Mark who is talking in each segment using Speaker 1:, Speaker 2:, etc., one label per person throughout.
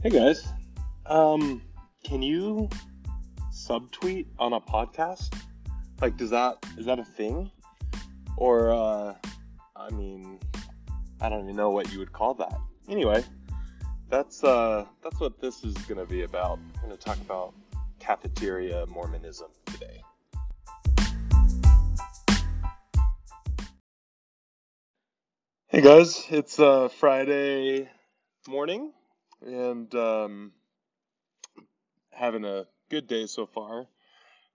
Speaker 1: Hey guys, um, can you subtweet on a podcast? Like, does that is that a thing? Or, uh, I mean, I don't even know what you would call that. Anyway, that's uh, that's what this is gonna be about. I'm gonna talk about cafeteria Mormonism today. Hey guys, it's uh, Friday morning and um, having a good day so far.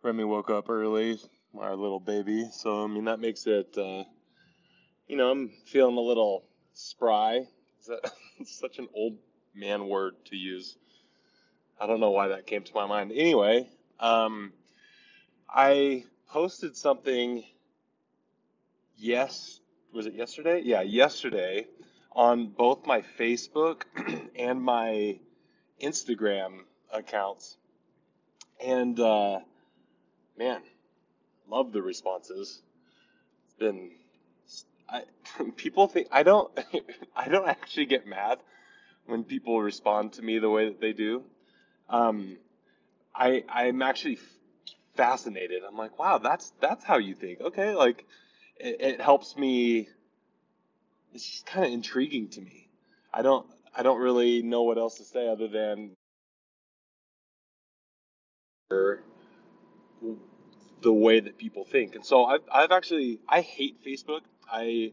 Speaker 1: Remy woke up early, our little baby, so I mean that makes it, uh, you know, I'm feeling a little spry. Is that such an old man word to use? I don't know why that came to my mind. Anyway, um, I posted something. Yes, was it yesterday? Yeah, yesterday on both my Facebook and my Instagram accounts. And uh, man, love the responses. It's been I people think I don't I don't actually get mad when people respond to me the way that they do. Um, I I'm actually fascinated. I'm like, wow, that's that's how you think. Okay, like it, it helps me it's just kind of intriguing to me. I don't I don't really know what else to say other than the way that people think. And so I've I've actually I hate Facebook. I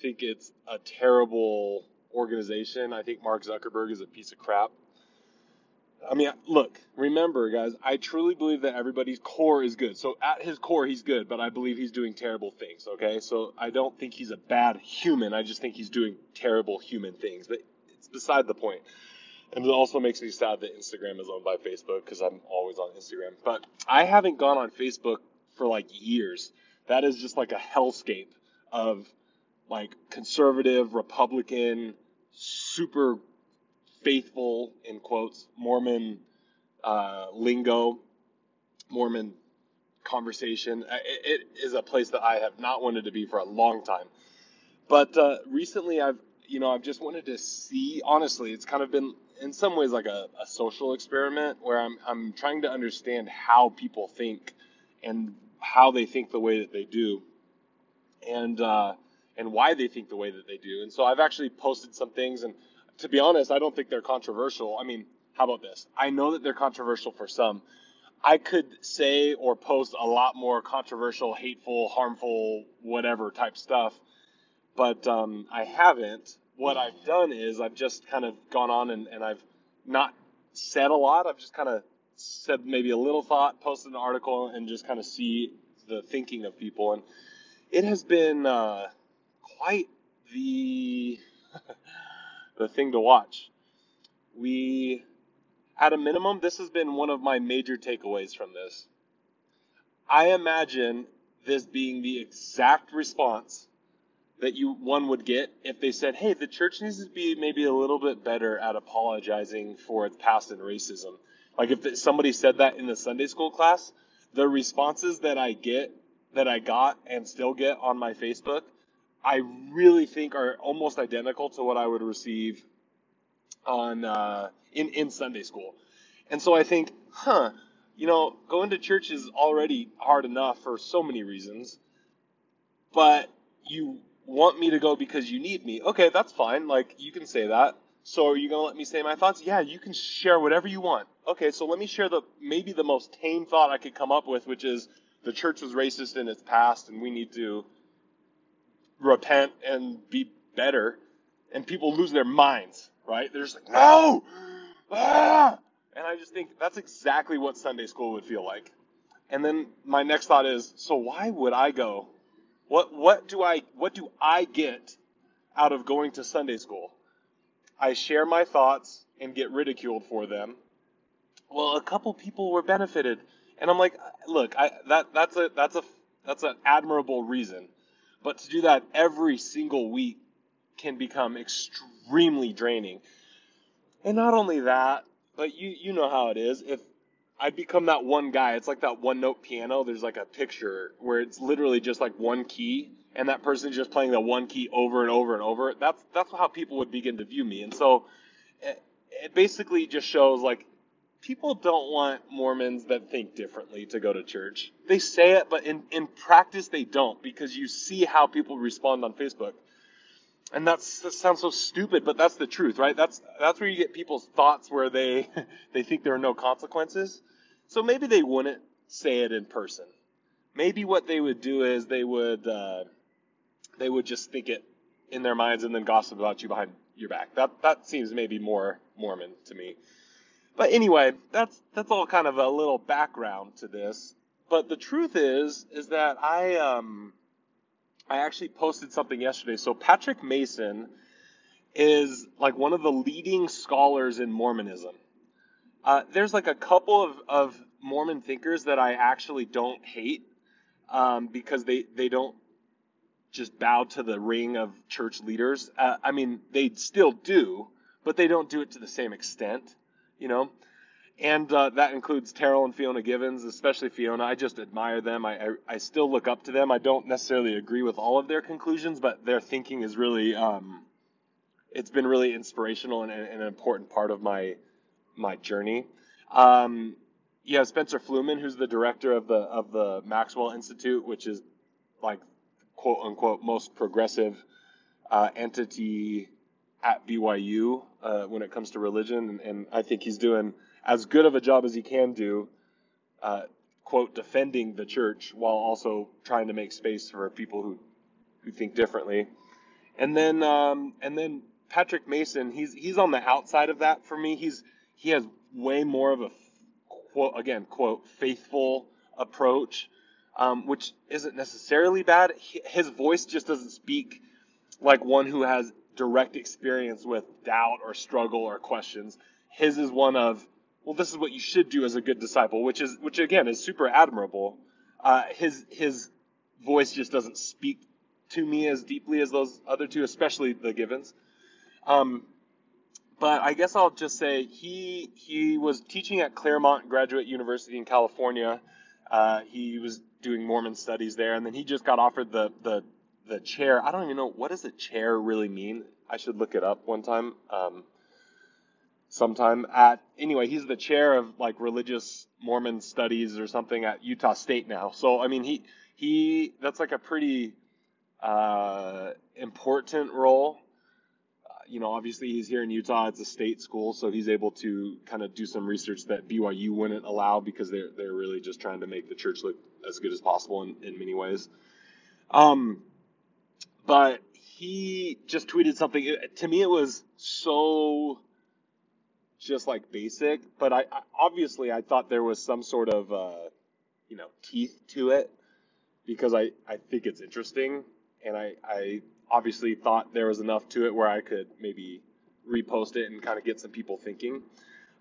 Speaker 1: think it's a terrible organization. I think Mark Zuckerberg is a piece of crap. I mean, look, remember, guys, I truly believe that everybody's core is good. So at his core, he's good, but I believe he's doing terrible things, okay? So I don't think he's a bad human. I just think he's doing terrible human things. But it's beside the point. And it also makes me sad that Instagram is owned by Facebook because I'm always on Instagram. But I haven't gone on Facebook for like years. That is just like a hellscape of like conservative, Republican, super faithful in quotes Mormon uh, lingo, Mormon conversation. It, it is a place that I have not wanted to be for a long time. But uh, recently, I've you know I've just wanted to see. Honestly, it's kind of been in some ways like a, a social experiment where I'm I'm trying to understand how people think and how they think the way that they do, and uh, and why they think the way that they do. And so I've actually posted some things and to be honest, I don't think they're controversial. I mean, how about this? I know that they're controversial for some. I could say or post a lot more controversial, hateful, harmful, whatever type stuff, but um, I haven't. What I've done is I've just kind of gone on and, and I've not said a lot. I've just kind of said maybe a little thought, posted an article, and just kind of see the thinking of people. And it has been uh, quite the the thing to watch. We, at a minimum, this has been one of my major takeaways from this. I imagine this being the exact response that you one would get if they said, "Hey, the church needs to be maybe a little bit better at apologizing for its past and racism." Like if somebody said that in the Sunday school class, the responses that I get that I got and still get on my Facebook I really think are almost identical to what I would receive on uh, in in Sunday school. And so I think, huh, you know, going to church is already hard enough for so many reasons, but you want me to go because you need me. Okay, that's fine. Like you can say that. So are you going to let me say my thoughts? Yeah, you can share whatever you want. Okay, so let me share the maybe the most tame thought I could come up with, which is the church was racist in its past and we need to repent and be better, and people lose their minds, right? They're just like, no! Ah! And I just think that's exactly what Sunday school would feel like. And then my next thought is, so why would I go? What what do I what do I get out of going to Sunday school? I share my thoughts and get ridiculed for them. Well, a couple people were benefited, and I'm like, look, I, that that's a that's a that's an admirable reason. But to do that every single week can become extremely draining. And not only that, but you you know how it is. If I become that one guy, it's like that one note piano. There's like a picture where it's literally just like one key, and that person is just playing the one key over and over and over. That's that's how people would begin to view me. And so, it basically just shows like people don't want Mormons that think differently to go to church. They say it, but in, in practice they don't because you see how people respond on Facebook. And that's, that sounds so stupid, but that's the truth, right? That's that's where you get people's thoughts where they they think there are no consequences. So maybe they wouldn't say it in person. Maybe what they would do is they would uh, they would just think it in their minds and then gossip about you behind your back. That that seems maybe more Mormon to me. But anyway, that's that's all kind of a little background to this. But the truth is is that I um I actually posted something yesterday. So Patrick Mason is like one of the leading scholars in Mormonism. Uh, there's like a couple of, of Mormon thinkers that I actually don't hate um, because they, they don't just bow to the ring of church leaders. Uh, I mean, they still do, but they don't do it to the same extent, you know. And uh, that includes Terryl and Fiona Givens, especially Fiona. I just admire them. I, I, I, still look up to them. I don't necessarily agree with all of their conclusions, but their thinking is really, um, it's been really inspirational and, and, an important part of my my journey. Um, have Spencer Fluhman, who's the director of the of the Maxwell Institute, which is like quote unquote most progressive uh, entity at BYU uh, when it comes to religion, and, and, I think he's doing as good of a job as he can do, uh, quote, defending the church while also trying to make space for people who who think differently. And then um, and then Patrick Mason, he's he's on the outside of that for me. He's he has way more of a quote again quote faithful approach um, which isn't necessarily bad. His voice just doesn't speak like one who has direct experience with doubt or struggle or questions. His is one of, well, this is what you should do as a good disciple, which is, which again is super admirable. Uh, his his voice just doesn't speak to me as deeply as those other two, especially the Givens. Um, but I guess I'll just say he he was teaching at Claremont Graduate University in California. Uh, he was doing Mormon studies there, and then he just got offered the the the chair. I don't even know what does a chair really mean. I should look it up one time. Um, sometime at anyway, he's the chair of like religious Mormon studies or something at Utah State now. So I mean, he he that's like a pretty uh, important role you know, obviously he's here in Utah. It's a state school, so he's able to kind of do some research that BYU wouldn't allow because they're they're really just trying to make the church look as good as possible in, in many ways. Um, but he just tweeted something. To me, it was so just like basic, but I, I obviously I thought there was some sort of uh, you know teeth to it because I I think it's interesting and I I obviously thought there was enough to it where I could maybe repost it and kind of get some people thinking.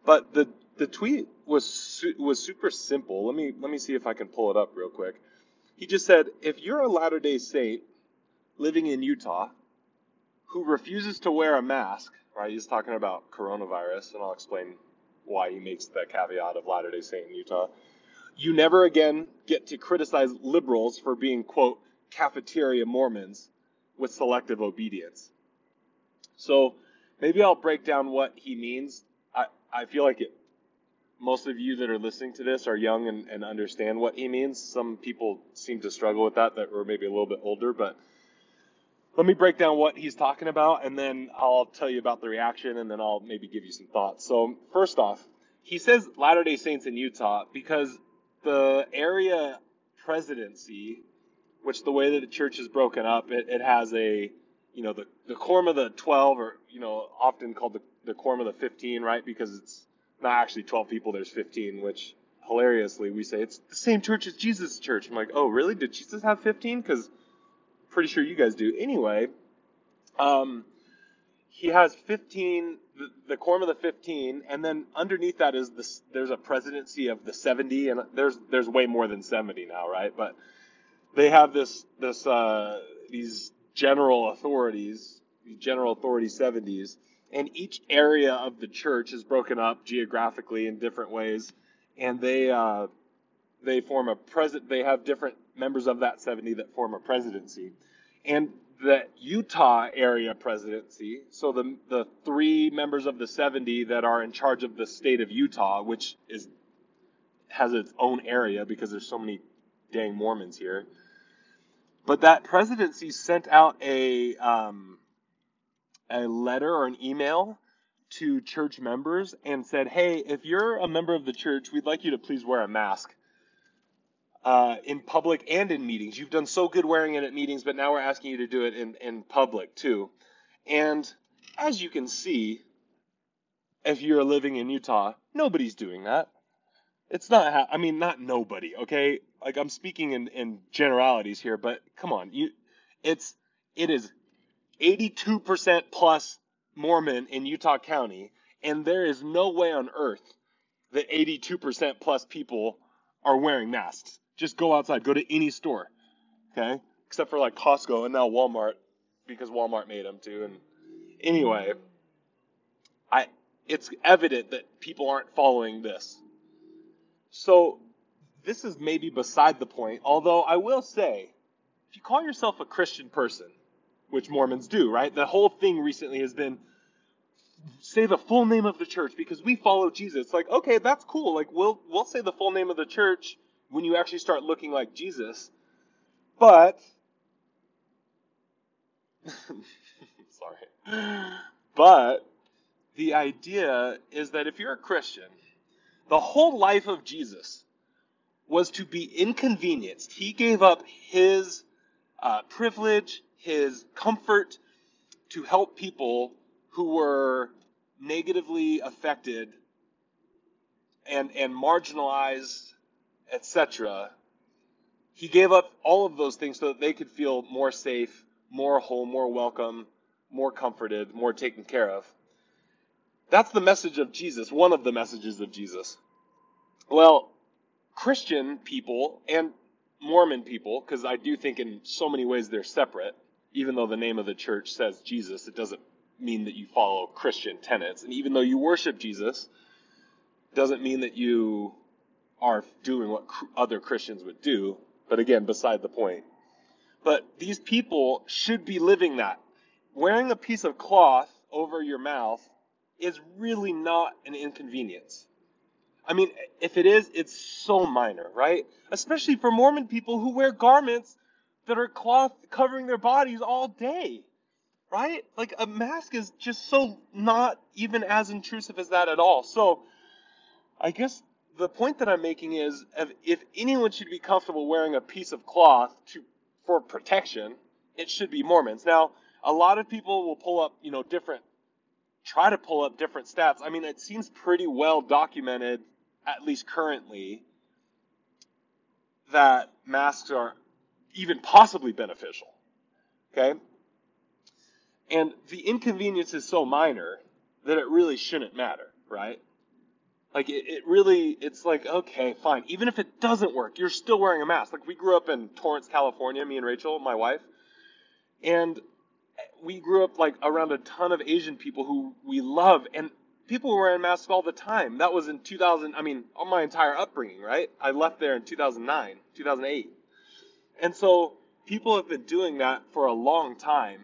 Speaker 1: But the the tweet was su- was super simple. Let me let me see if I can pull it up real quick. He just said, if you're a Latter-day Saint living in Utah who refuses to wear a mask, right? He's talking about coronavirus, and I'll explain why he makes that caveat of Latter-day Saint in Utah. You never again get to criticize liberals for being quote cafeteria Mormons with selective obedience. So maybe I'll break down what he means. I, I feel like it, most of you that are listening to this are young and, and understand what he means. Some people seem to struggle with that that were maybe a little bit older, but let me break down what he's talking about and then I'll tell you about the reaction and then I'll maybe give you some thoughts. So first off, he says Latter-day Saints in Utah because the area presidency which the way that the church is broken up, it, it has a, you know, the, the quorum of the 12, or, you know, often called the, the quorum of the 15, right? Because it's not actually 12 people, there's 15, which hilariously we say it's the same church as Jesus' church. I'm like, oh, really? Did Jesus have 15? Because pretty sure you guys do. Anyway, um, he has 15, the, the quorum of the 15, and then underneath that is this, there's a presidency of the 70, and there's, there's way more than 70 now, right? But they have this this uh, these general authorities, general authority 70s, and each area of the church is broken up geographically in different ways, and they uh, they form a present. They have different members of that 70 that form a presidency, And the Utah area presidency, so the the three members of the 70 that are in charge of the state of Utah, which is has its own area because there's so many dang Mormons here. But that presidency sent out a um, a letter or an email to church members and said, "Hey, if you're a member of the church, we'd like you to please wear a mask uh, in public and in meetings. You've done so good wearing it at meetings, but now we're asking you to do it in in public too." And as you can see, if you're living in Utah, nobody's doing that. It's not. Ha- I mean, not nobody. Okay, like I'm speaking in in generalities here, but come on, you. It's it is 82% plus Mormon in Utah County, and there is no way on earth that 82% plus people are wearing masks. Just go outside, go to any store, okay? Except for like Costco and now Walmart, because Walmart made them too. And anyway, I it's evident that people aren't following this. So this is maybe beside the point. Although I will say, if you call yourself a Christian person, which Mormons do, right? The whole thing recently has been say the full name of the church because we follow Jesus. Like, okay, that's cool. Like, we'll we'll say the full name of the church when you actually start looking like Jesus. But sorry. But the idea is that if you're a Christian, the whole life of Jesus was to be inconvenienced. He gave up his uh, privilege, his comfort to help people who were negatively affected and and marginalized, etc. He gave up all of those things so that they could feel more safe, more whole, more welcome, more comforted, more taken care of. That's the message of Jesus, one of the messages of Jesus. Well, Christian people and Mormon people, because I do think in so many ways they're separate, even though the name of the church says Jesus, it doesn't mean that you follow Christian tenets. And even though you worship Jesus, doesn't mean that you are doing what other Christians would do. But again, beside the point. But these people should be living that. Wearing a piece of cloth over your mouth is really not an inconvenience. I mean, if it is, it's so minor, right? Especially for Mormon people who wear garments that are cloth covering their bodies all day, right? Like a mask is just so not even as intrusive as that at all. So, I guess the point that I'm making is if anyone should be comfortable wearing a piece of cloth to for protection, it should be Mormons. Now, a lot of people will pull up, you know, different try to pull up different stats. I mean, it seems pretty well documented at least currently that masks are even possibly beneficial. Okay? And the inconvenience is so minor that it really shouldn't matter, right? Like it, it really, it's like, okay, fine. Even if it doesn't work, you're still wearing a mask. Like we grew up in Torrance, California, me and Rachel, my wife, and we grew up like around a ton of Asian people who we love, and people were wearing masks all the time. That was in 2000. I mean, my entire upbringing, right? I left there in 2009, 2008, and so people have been doing that for a long time.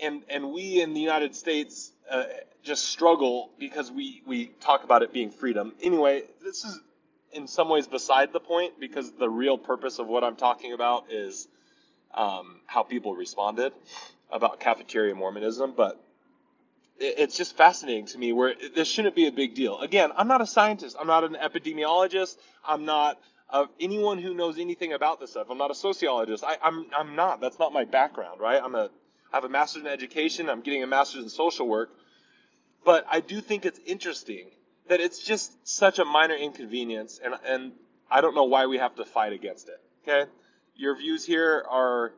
Speaker 1: And and we in the United States uh, just struggle because we we talk about it being freedom. Anyway, this is in some ways beside the point because the real purpose of what I'm talking about is um, how people responded about cafeteria Mormonism, but it's just fascinating to me where this shouldn't be a big deal. Again, I'm not a scientist. I'm not an epidemiologist. I'm not anyone who knows anything about this stuff. I'm not a sociologist. I, I'm I'm not. That's not my background, right? I'm a I have a master's in education. I'm getting a master's in social work. But I do think it's interesting that it's just such a minor inconvenience, and and I don't know why we have to fight against it. Okay, your views here are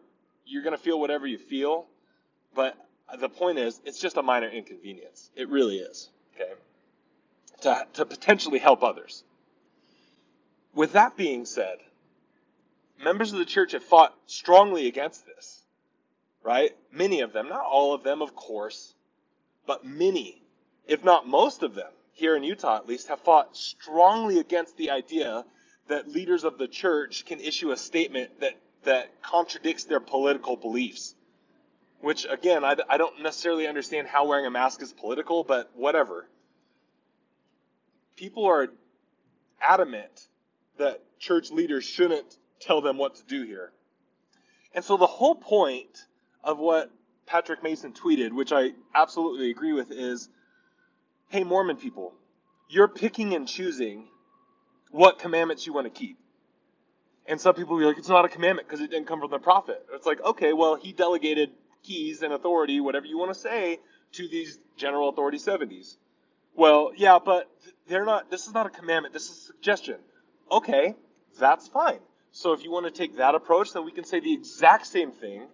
Speaker 1: you're gonna feel whatever you feel, but the point is, it's just a minor inconvenience. It really is. Okay? To, to potentially help others. With that being said, members of the church have fought strongly against this. Right? Many of them, not all of them, of course, but many, if not most of them, here in Utah at least, have fought strongly against the idea that leaders of the church can issue a statement that, that contradicts their political beliefs. Which, again, I, I don't necessarily understand how wearing a mask is political, but whatever. People are adamant that church leaders shouldn't tell them what to do here. And so the whole point of what Patrick Mason tweeted, which I absolutely agree with, is hey, Mormon people, you're picking and choosing what commandments you want to keep. And some people will be like, it's not a commandment because it didn't come from the prophet. It's like, okay, well, he delegated keys and authority, whatever you want to say, to these general authority 70s. Well, yeah, but they're not, this is not a commandment, this is a suggestion. Okay, that's fine. So if you want to take that approach, then we can say the exact same thing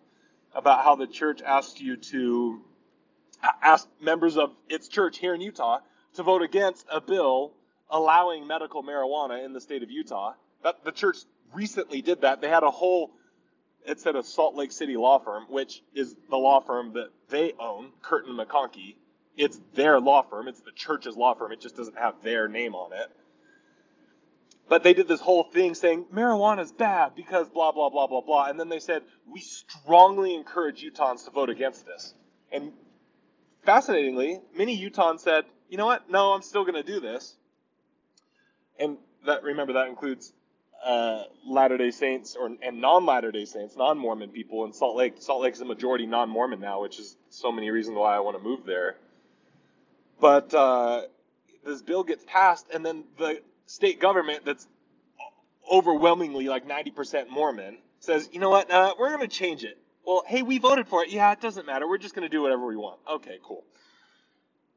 Speaker 1: about how the church asked you to ask members of its church here in Utah to vote against a bill allowing medical marijuana in the state of Utah. That the church recently did that. They had a whole it said a Salt Lake City law firm, which is the law firm that they own, Kirton McConkie. It's their law firm. It's the church's law firm. It just doesn't have their name on it. But they did this whole thing saying marijuana is bad because blah blah blah blah blah, and then they said we strongly encourage Utahns to vote against this. And fascinatingly, many Utahns said, you know what? No, I'm still going to do this. And that remember that includes uh, Latter Day Saints or and non Latter Day Saints, non Mormon people in Salt Lake. Salt Lake is a majority non Mormon now, which is so many reasons why I want to move there. But uh, this bill gets passed, and then the state government that's overwhelmingly like 90% Mormon says, you know what, uh, we're going to change it. Well, hey, we voted for it. Yeah, it doesn't matter. We're just going to do whatever we want. Okay, cool.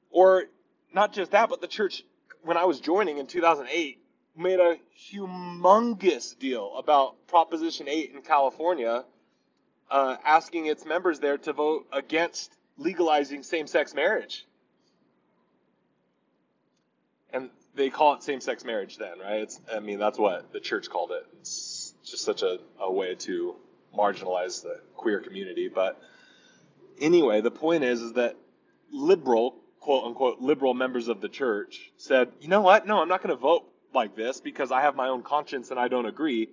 Speaker 1: Or not just that, but the church, when I was joining in 2008, made a humongous deal about Proposition 8 in California, uh, asking its members there to vote against legalizing same sex marriage. And they call it same sex marriage then, right? It's, I mean, that's what the church called it. It's just such a, a way to marginalize the queer community. But anyway, the point is, is that liberal, quote unquote, liberal members of the church said, you know what? No, I'm not going to vote like this because I have my own conscience and I don't agree.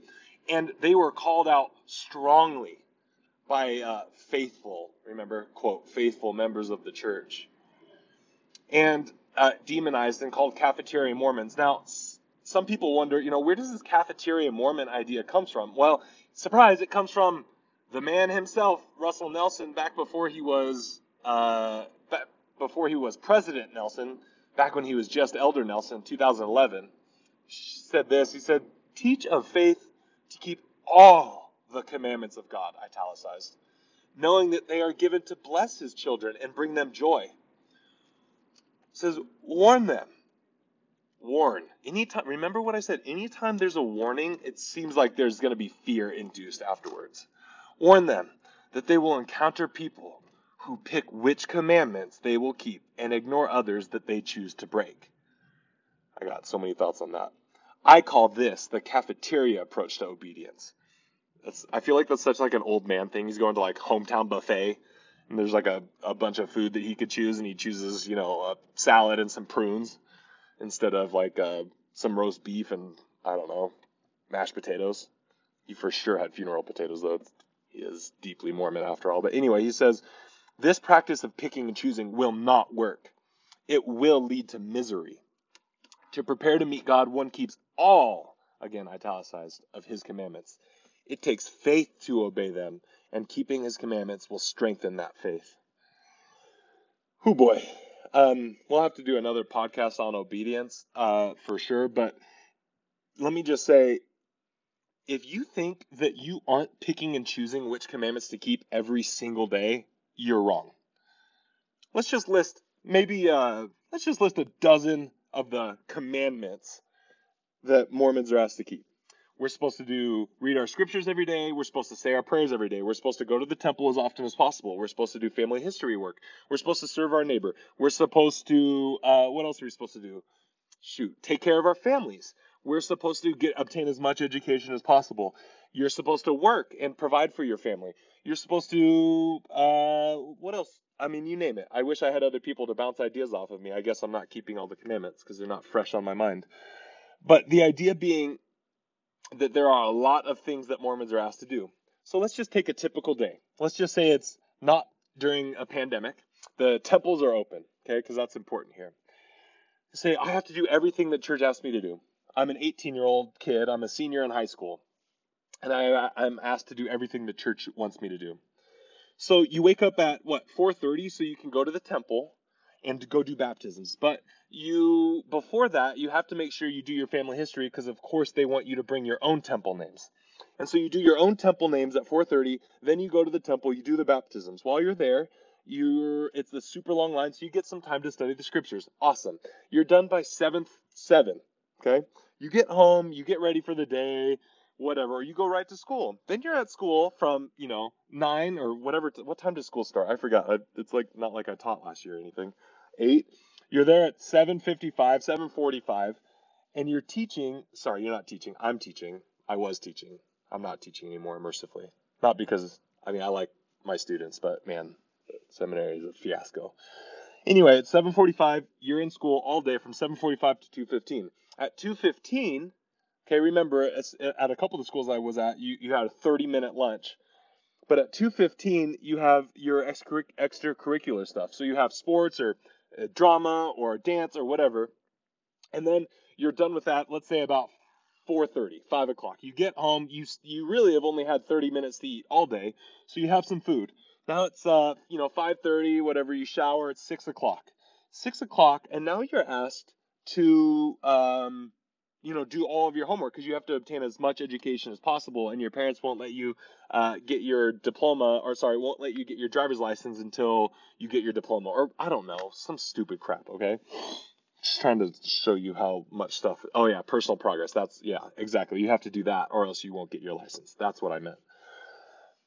Speaker 1: And they were called out strongly by uh, faithful, remember, quote, faithful members of the church. And uh, demonized and called cafeteria Mormons. Now, some people wonder, you know, where does this cafeteria Mormon idea comes from? Well, surprise, it comes from the man himself, Russell Nelson, back before he was uh, before he was President Nelson, back when he was just Elder Nelson, 2011, said this. He said, "Teach of faith to keep all the commandments of God," italicized, knowing that they are given to bless His children and bring them joy says, warn them. Warn. Anytime, remember what I said? Anytime there's a warning, it seems like there's going to be fear induced afterwards. Warn them that they will encounter people who pick which commandments they will keep and ignore others that they choose to break. I got so many thoughts on that. I call this the cafeteria approach to obedience. That's, I feel like that's such like an old man thing. He's going to like hometown buffet and there's like a, a bunch of food that he could choose, and he chooses, you know, a salad and some prunes instead of like uh, some roast beef and I don't know, mashed potatoes. He for sure had funeral potatoes though. He is deeply Mormon after all. But anyway, he says this practice of picking and choosing will not work. It will lead to misery. To prepare to meet God, one keeps all, again italicized, of his commandments. It takes faith to obey them and keeping his commandments will strengthen that faith. Oh boy. Um, we'll have to do another podcast on obedience uh, for sure, but let me just say if you think that you aren't picking and choosing which commandments to keep every single day, you're wrong. Let's just list maybe uh, let's just list a dozen of the commandments that Mormons are asked to keep. We're supposed to do read our scriptures every day. We're supposed to say our prayers every day. We're supposed to go to the temple as often as possible. We're supposed to do family history work. We're supposed to serve our neighbor. We're supposed to uh, what else are we supposed to do? Shoot, take care of our families. We're supposed to get obtain as much education as possible. You're supposed to work and provide for your family. You're supposed to uh, what else? I mean, you name it. I wish I had other people to bounce ideas off of me. I guess I'm not keeping all the commandments because they're not fresh on my mind. But the idea being that there are a lot of things that Mormons are asked to do. So let's just take a typical day. Let's just say it's not during a pandemic. The temples are open, okay? Because that's important here. Say I have to do everything that church asks me to do. I'm an 18 year old kid. I'm a senior in high school, and I, I'm asked to do everything the church wants me to do. So you wake up at what 4:30 so you can go to the temple and go do baptisms. But you before that you have to make sure you do your family history because of course they want you to bring your own temple names. And so you do your own temple names at 4:30, then you go to the temple, you do the baptisms. While you're there, you're it's the super long line so you get some time to study the scriptures. Awesome. You're done by 7th 7, okay? You get home, you get ready for the day, whatever, you go right to school. Then you're at school from, you know, 9 or whatever. T- what time does school start? I forgot. I, it's like not like I taught last year or anything. 8. You're there at 7:55, 7:45 and you're teaching, sorry, you're not teaching. I'm teaching. I was teaching. I'm not teaching anymore mercifully. Not because I mean I like my students, but man, seminary is a fiasco. Anyway, at 7:45, you're in school all day from 7:45 to 2:15. At 2:15, okay, remember at a couple of the schools I was at, you, you had a 30 minute lunch. But at 2:15, you have your extracurricular stuff. So you have sports or uh, drama or dance or whatever. And then you're done with that, let's say about 4:30, 5 o'clock. You get home, you you really have only had 30 minutes to eat all day, so you have some food. Now it's uh you know 5:30, whatever. You shower. It's 6 o'clock. 6 o'clock, and now you're asked to um you know do all of your homework because you have to obtain as much education as possible, and your parents won't let you uh, get your diploma or sorry won't let you get your driver's license until you get your diploma or I don't know some stupid crap. Okay just trying to show you how much stuff. Oh yeah, personal progress. That's yeah, exactly. You have to do that, or else you won't get your license. That's what I meant.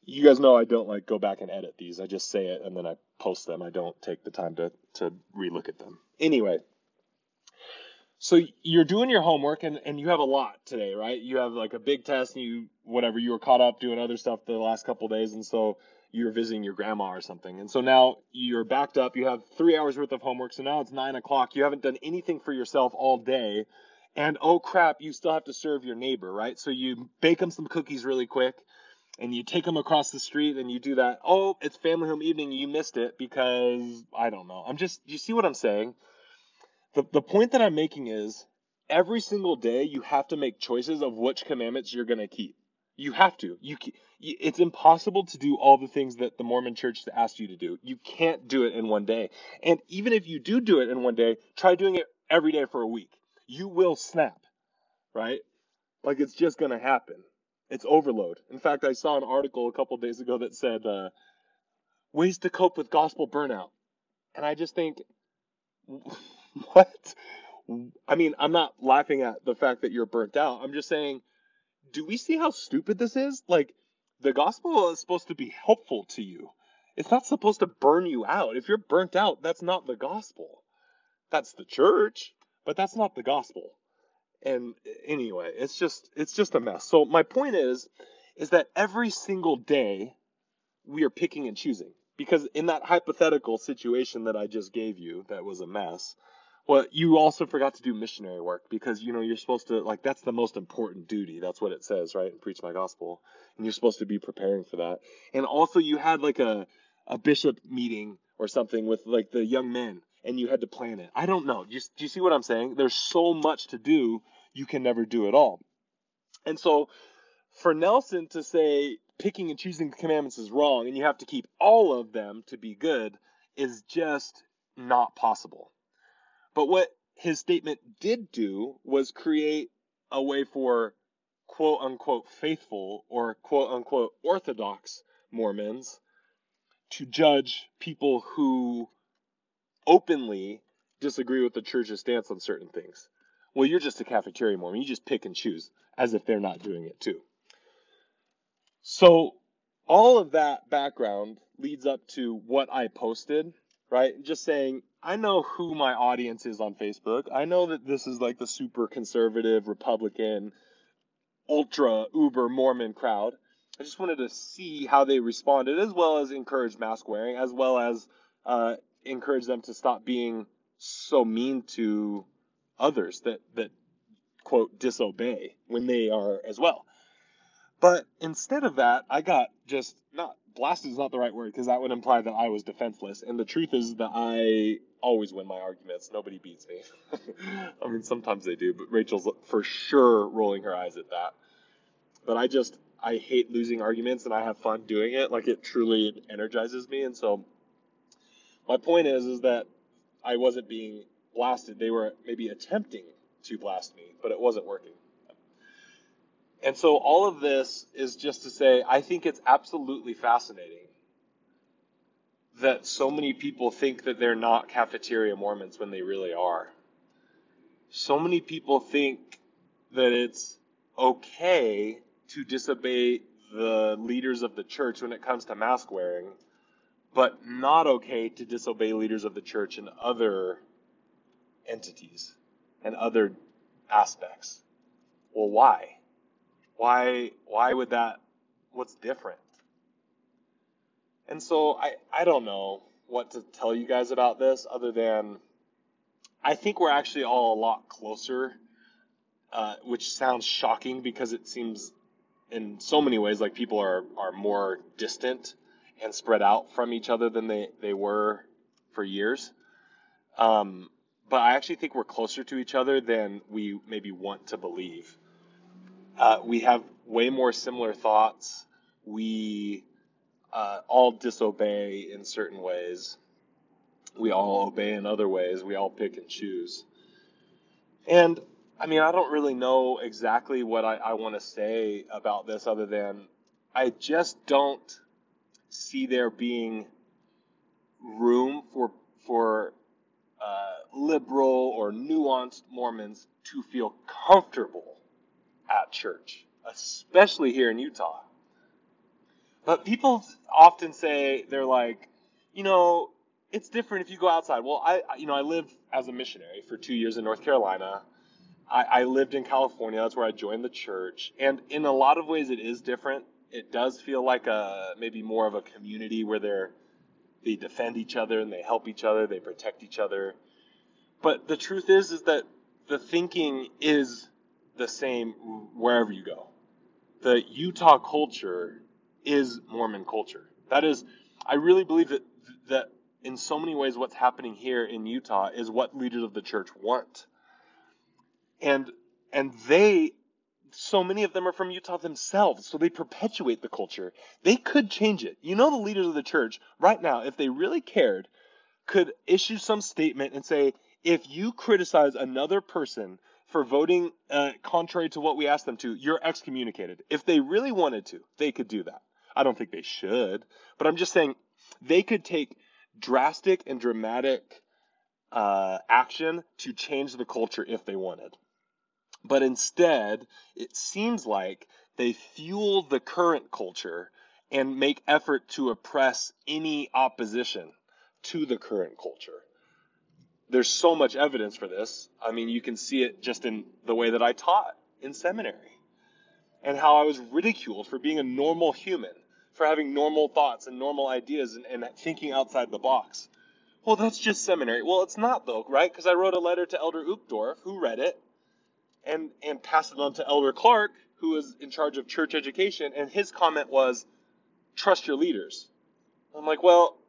Speaker 1: You guys know I don't like go back and edit these. I just say it and then I post them. I don't take the time to to relook at them. Anyway, so you're doing your homework and and you have a lot today, right? You have like a big test and you whatever you were caught up doing other stuff the last couple days, and so you're visiting your grandma or something. And so now you're backed up. You have three hours worth of homework. So now it's nine o'clock. You haven't done anything for yourself all day. And oh crap, you still have to serve your neighbor, right? So you bake them some cookies really quick and you take them across the street and you do that. Oh, it's family home evening. You missed it because I don't know. I'm just, you see what I'm saying? The, the point that I'm making is every single day you have to make choices of which commandments you're going to keep. You have to. You it's impossible to do all the things that the Mormon church asks you to do. You can't do it in one day. And even if you do do it in one day, try doing it every day for a week. You will snap, right? Like it's just going to happen. It's overload. In fact, I saw an article a couple days ago that said uh, ways to cope with gospel burnout. And I just think, what? I mean, I'm not laughing at the fact that you're burnt out. I'm just saying do we see how stupid this is? Like, the gospel is supposed to be helpful to you. It's not supposed to burn you out. If you're burnt out, that's not the gospel. That's the church, but that's not the gospel. And anyway, it's just it's just a mess. So my point is is that every single day we are picking and choosing. Because in that hypothetical situation that I just gave you that was a mess, well, you also forgot to do missionary work because you know you're supposed to like that's the most important duty. That's what it says, right? Preach my gospel, and you're supposed to be preparing for that. And also, you had like a a bishop meeting or something with like the young men, and you had to plan it. I don't know. Do you, do you see what I'm saying? There's so much to do, you can never do it all. And so, for Nelson to say picking and choosing the commandments is wrong, and you have to keep all of them to be good, is just not possible but what his statement did do was create a way for quote unquote faithful or quote unquote orthodox Mormons to judge people who openly disagree with the church's stance on certain things. Well, you're just a cafeteria Mormon. You just pick and choose as if they're not doing it too. So, all of that background leads up to what I posted right? Just saying, I know who my audience is on Facebook. I know that this is like the super conservative, Republican, ultra, uber Mormon crowd. I just wanted to see how they responded, as well as encourage mask wearing, as well as uh, encourage them to stop being so mean to others that that quote disobey when they are as well. But instead of that, I got just not blasted is not the right word because that would imply that I was defenseless. And the truth is that I always win my arguments. Nobody beats me. I mean, sometimes they do, but Rachel's for sure rolling her eyes at that. But I just I hate losing arguments and I have fun doing it. Like it truly energizes me. And so my point is is that I wasn't being blasted. They were maybe attempting to blast me, but it wasn't working. And so all of this is just to say I think it's absolutely fascinating that so many people think that they're not cafeteria Mormons when they really are. So many people think that it's okay to disobey the leaders of the church when it comes to mask wearing, but not okay to disobey leaders of the church in other entities and other aspects. Well, why? Why why would that what's different? And so I I don't know what to tell you guys about this other than I think we're actually all a lot closer, uh, which sounds shocking because it seems in so many ways like people are are more distant and spread out from each other than they they were for years. Um, but I actually think we're closer to each other than we maybe want to believe. Uh, we have way more similar thoughts. We uh, all disobey in certain ways. We all obey in other ways. We all pick and choose. And I mean, I don't really know exactly what I, I want to say about this other than I just don't see there being room for for uh, liberal or nuanced Mormons to feel comfortable at church, especially here in Utah. But people often say they're like, you know, it's different if you go outside. Well, I you know I lived as a missionary for two years in North Carolina. I, I lived in California. That's where I joined the church. And in a lot of ways, it is different. It does feel like a maybe more of a community where they're they defend each other and they help each other, they protect each other. But the truth is, is that the thinking is the same wherever you go. The Utah culture is Mormon culture. That is, I really believe that that in so many ways, what's happening here in Utah is what leaders of the church want and and they so many of them are from Utah themselves, so they perpetuate the culture. They could change it. You know, the leaders of the church right now, if they really cared, could issue some statement and say, if you criticize another person for voting uh, contrary to what we asked them to, you're excommunicated. If they really wanted to, they could do that. I don't think they should, but I'm just saying they could take drastic and dramatic uh, action to change the culture if they wanted. But instead, it seems like they fuel the current culture and make effort to oppress any opposition to the current culture. There's so much evidence for this. I mean, you can see it just in the way that I taught in seminary and how I was ridiculed for being a normal human, for having normal thoughts and normal ideas and, and thinking outside the box. Well, that's just seminary. Well, it's not though, right? Because I wrote a letter to Elder Uchtdorf, who read it and and passed it on to Elder Clark, who was in charge of church education, and his comment was, "Trust your leaders." I'm like, well.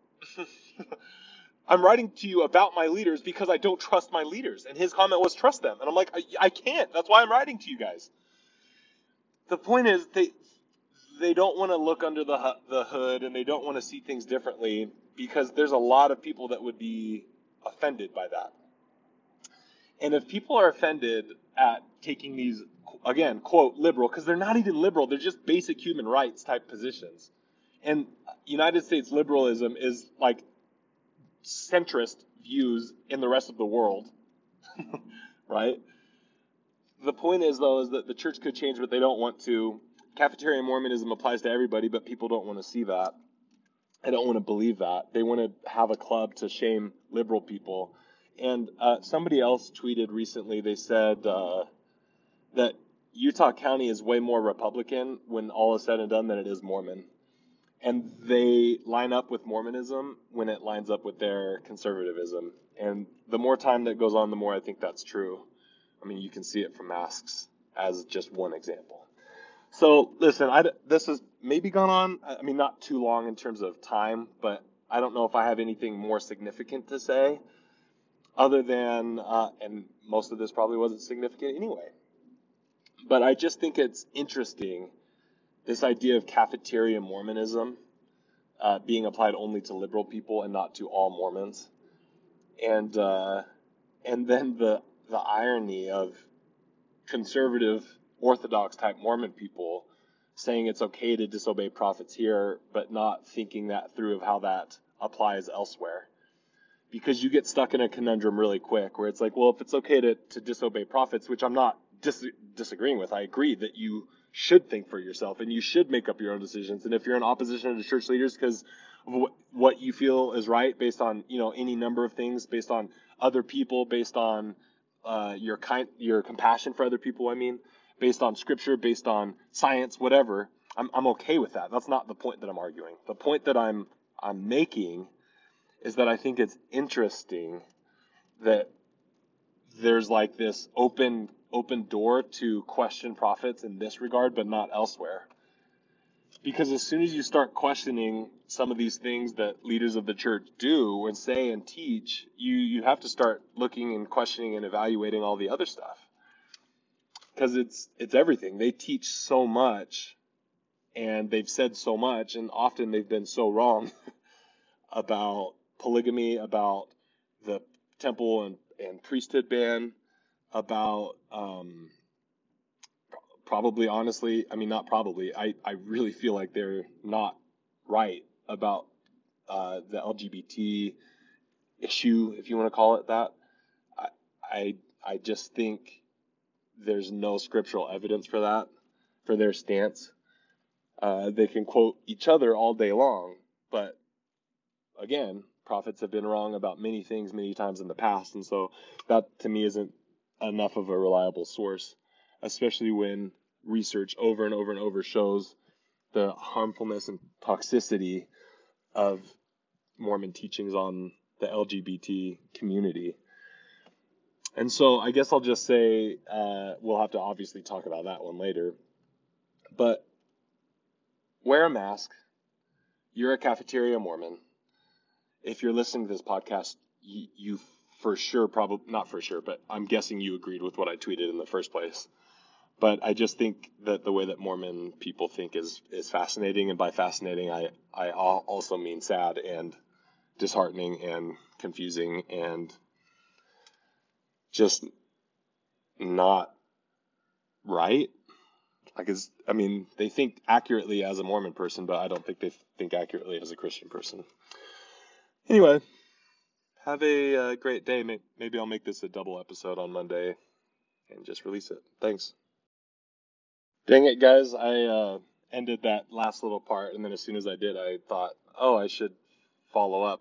Speaker 1: I'm writing to you about my leaders because I don't trust my leaders. And his comment was trust them. And I'm like, I, I can't. That's why I'm writing to you guys. The point is they they don't want to look under the the hood and they don't want to see things differently because there's a lot of people that would be offended by that. And if people are offended at taking these, again, quote, liberal, because they're not even liberal, they're just basic human rights type positions. And United States liberalism is like centrist views in the rest of the world, right? The point is, though, is that the church could change, but they don't want to. Cafeteria Mormonism applies to everybody, but people don't want to see that. They don't want to believe that. They want to have a club to shame liberal people and uh, somebody else tweeted recently. They said uh, that Utah County is way more Republican when all is said and done than it is Mormon, and they line up with Mormonism when it lines up with their conservatism. And the more time that goes on, the more I think that's true. I mean, you can see it from masks as just one example. So listen, I this has maybe gone on. I mean, not too long in terms of time, but I don't know if I have anything more significant to say, other than, uh, and most of this probably wasn't significant anyway. But I just think it's interesting this idea of cafeteria Mormonism uh, being applied only to liberal people and not to all Mormons, and uh, and then the the irony of conservative Orthodox type Mormon people saying it's okay to disobey prophets here, but not thinking that through of how that applies elsewhere. Because you get stuck in a conundrum really quick where it's like, well, if it's okay to, to disobey prophets, which I'm not dis- disagreeing with, I agree that you should think for yourself and you should make up your own decisions. And if you're in opposition to church leaders because of what you feel is right based on, you know, any number of things, based on other people, based on uh, your kind, your compassion for other people, I mean, based on scripture, based on science, whatever, I'm, I'm okay with that. That's not the point that I'm arguing. The point that I'm I'm making is that I think it's interesting that there's like this open open door to question prophets in this regard, but not elsewhere. Because as soon as you start questioning some of these things that leaders of the church do and say and teach, you you have to start looking and questioning and evaluating all the other stuff because it's it's everything. They teach so much, and they've said so much, and often they've been so wrong about polygamy, about the temple and, and priesthood ban, about um, probably honestly, I mean not probably, I, I really feel like they're not right about uh, the LGBT issue, if you want to call it that. I I, I just think there's no scriptural evidence for that, for their stance. Uh, they can quote each other all day long, but again, prophets have been wrong about many things many times in the past, and so that to me isn't enough of a reliable source, especially when research over and over and over shows the harmfulness and toxicity of Mormon teachings on the LGBT community. And so I guess I'll just say uh, we'll have to obviously talk about that one later. But wear a mask. You're a cafeteria Mormon. If you're listening to this podcast, you, you for sure, probably not for sure, but I'm guessing you agreed with what I tweeted in the first place. But I just think that the way that Mormon people think is is fascinating, and by fascinating, I I also mean sad and disheartening and confusing and just not right. Like, is I mean, they think accurately as a Mormon person, but I don't think they think accurately as a Christian person. Anyway, have a uh, great day. Maybe I'll make this a double episode on Monday and just release it. Thanks. Dang it, guys! I uh, ended that last little part, and then as soon as I did, I thought, oh, I should follow up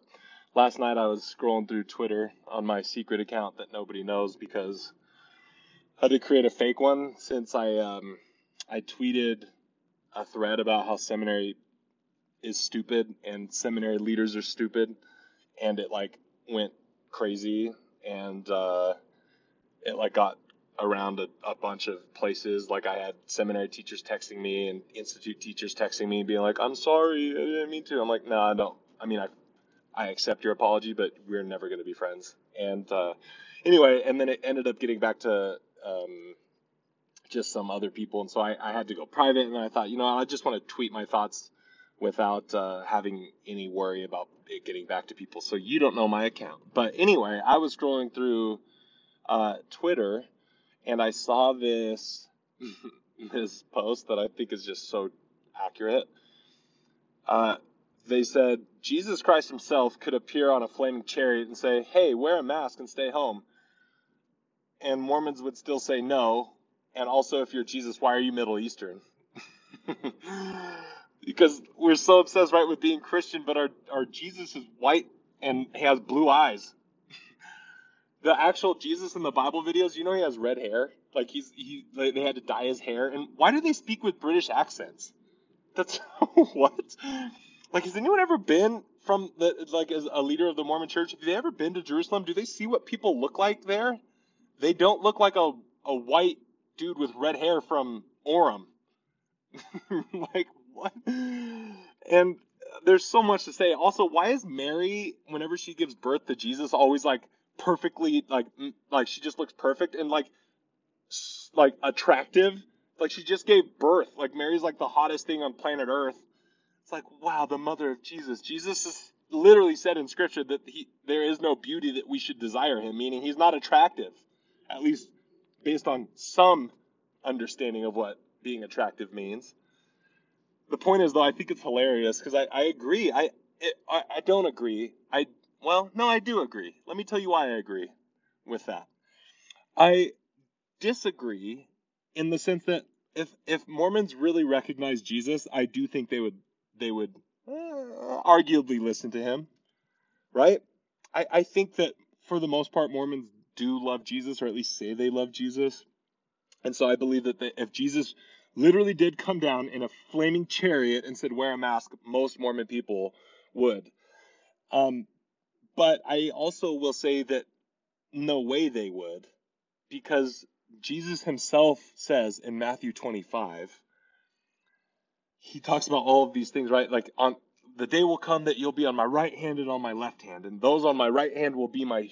Speaker 1: last night I was scrolling through Twitter on my secret account that nobody knows because I had to create a fake one since I um, I tweeted a thread about how seminary is stupid and seminary leaders are stupid, and it like went crazy and uh, it like got around a, a bunch of places. Like I had seminary teachers texting me and institute teachers texting me, being like, "I'm sorry, I didn't mean to." I'm like, "No, I don't. I mean, I I accept your apology, but we're never going to be friends. And uh, anyway, and then it ended up getting back to um, just some other people, and so I, I, had to go private. And I thought, you know, I just want to tweet my thoughts without uh, having any worry about it getting back to people. So you don't know my account, but anyway, I was scrolling through uh, Twitter, and I saw this this post that I think is just so accurate. Uh, they said Jesus Christ himself could appear on a flaming chariot and say, hey, wear a mask and stay home. And Mormons would still say no. And also, if you're Jesus, why are you Middle Eastern? because we're so obsessed, right, with being Christian, but our, our Jesus is white and he has blue eyes. the actual Jesus in the Bible videos, you know, he has red hair. Like he's he, they had to dye his hair. And why do they speak with British accents? That's what? Like, has anyone ever been from the like as a leader of the Mormon Church? Have they ever been to Jerusalem? Do they see what people look like there? They don't look like a a white dude with red hair from Orem. like And there's so much to say. Also, why is Mary, whenever she gives birth to Jesus, always like perfectly like like she just looks perfect and like like attractive? Like she just gave birth. Like Mary's like the hottest thing on planet Earth. It's like wow, the mother of Jesus. Jesus is literally said in scripture that he there is no beauty that we should desire him, meaning he's not attractive, at least based on some understanding of what being attractive means. The point is, though, I think it's hilarious because I, I agree. I, it, I I don't agree. I well, no, I do agree. Let me tell you why I agree with that. I disagree in the sense that if if Mormons really recognize Jesus, I do think they would they would uh, arguably listen to him, right? I, I think that for the most part, Mormons do love Jesus, or at least say they love Jesus. And so I believe that the, if Jesus literally did come down in a flaming chariot and said, wear a mask, most Mormon people would. Um, but I also will say that no way they would, because Jesus himself says in Matthew 25, he talks about all of these things, right? Like on the day will come that you'll be on my right hand and on my left hand, and those on my right hand will be my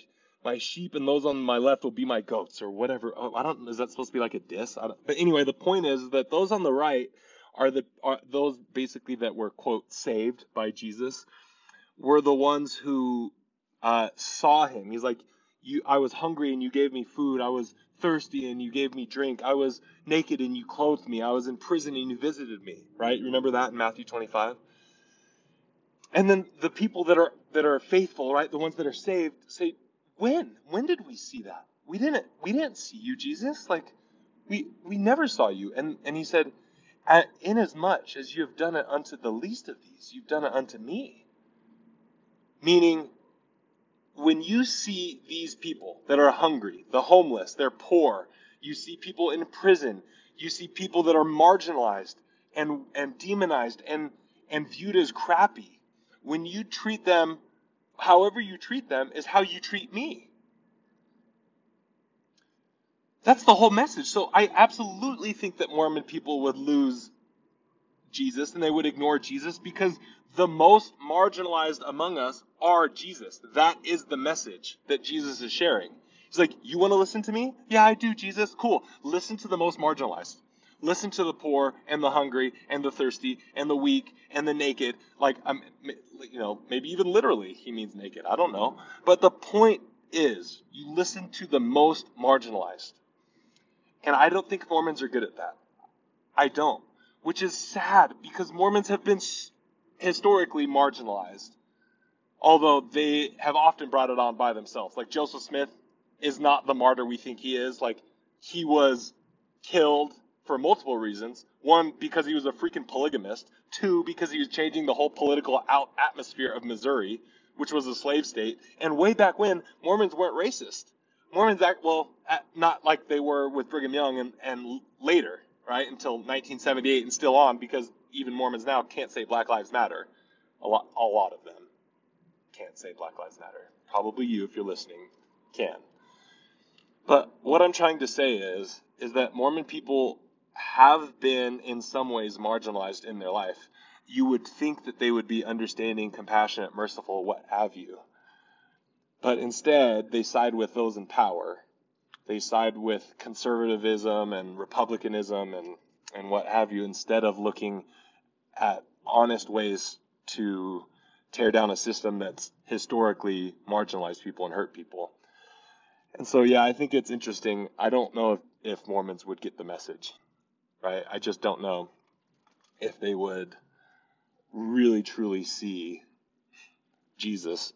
Speaker 1: my sheep, and those on my left will be my goats, or whatever. Oh, I don't. Is that supposed to be like a diss? but anyway, the point is that those on the right are the are those basically that were quote saved by Jesus, were the ones who uh, saw him. He's like, you. I was hungry and you gave me food. I was thirsty and you gave me drink. I was naked and you clothed me. I was in prison and you visited me. Right? Remember that in Matthew 25. And then the people that are that are faithful, right, the ones that are saved, say, when? When did we see that? We didn't. We didn't see you, Jesus. Like, we we never saw you. And and he said, inasmuch as you have done it unto the least of these, you've done it unto me. Meaning, when you see these people that are hungry, the homeless, they're poor, you see people in prison, you see people that are marginalized and, and demonized and, and viewed as crappy, when you treat them however you treat them is how you treat me. That's the whole message. So I absolutely think that Mormon people would lose Jesus and they would ignore Jesus because the most marginalized among us are Jesus. That is the message that Jesus is sharing. He's like, You want to listen to me? Yeah, I do, Jesus. Cool. Listen to the most marginalized. Listen to the poor and the hungry and the thirsty and the weak and the naked. Like, I'm, you know, maybe even literally he means naked. I don't know. But the point is, you listen to the most marginalized. And I don't think Mormons are good at that. I don't. Which is sad because Mormons have been historically marginalized. Although they have often brought it on by themselves. Like Joseph Smith is not the martyr we think he is. Like, he was killed for multiple reasons. One, because he was a freaking polygamist. Two, because he was changing the whole political out atmosphere of Missouri, which was a slave state. And way back when, Mormons weren't racist. Mormons act, well, not like they were with Brigham Young and, and later, right, until 1978 and still on, because even Mormons now can't say Black Lives Matter. A lot, a lot of them can't say Black Lives Matter. Probably you, if you're listening, can. But what I'm trying to say is, is that Mormon people have been in some ways marginalized in their life, you would think that they would be understanding, compassionate, merciful, what have you. But instead, they side with those in power. They side with conservatism and republicanism and, and what have you, instead of looking at honest ways to tear down a system that's historically marginalized people and hurt people. And so, yeah, I think it's interesting. I don't know if, if Mormons would get the message right? I just don't know if they would really truly see Jesus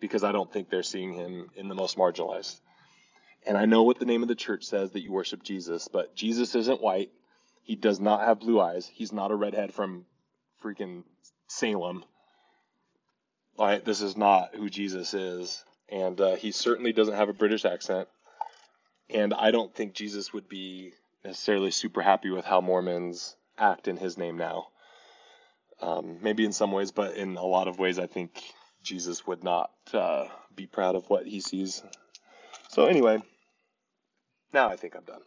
Speaker 1: because I don't think they're seeing him in the most marginalized. And I know what the name of the church says that you worship Jesus, but Jesus isn't white. He does not have blue eyes. He's not a redhead from freaking Salem. Right? This is not who Jesus is. And uh, he certainly doesn't have a British accent. And I don't think Jesus would be necessarily super happy with how Mormons act in his name now. Um, maybe in some ways, but in a lot of ways, I think Jesus would not uh, be proud of what he sees. So, anyway, now I think I'm done.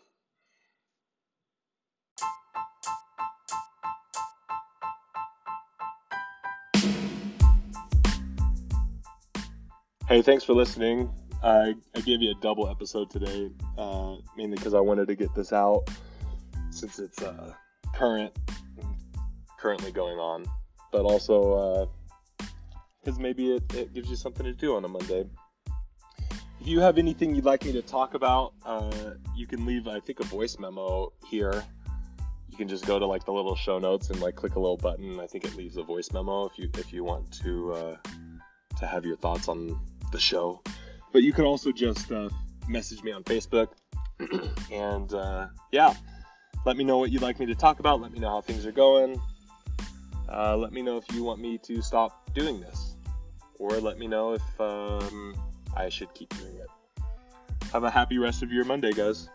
Speaker 1: Hey, thanks for listening. I, I gave you a double episode today, uh, mainly because I wanted to get this out since it's uh, current, currently going on, but also because uh, maybe it, it gives you something to do on a Monday. If you have anything you'd like me to talk about, uh, you can leave, I think, a voice memo here. You can just go to like the little show notes and like click a little button. I think it leaves a voice memo if you if you want to uh, to have your thoughts on the show. But you can also just uh, message me on Facebook. and uh, yeah, let me know what you'd like me to talk about. Let me know how things are going. Uh, let me know if you want me to stop doing this. Or let me know if um, I should keep doing it. Have a happy rest of your Monday, guys.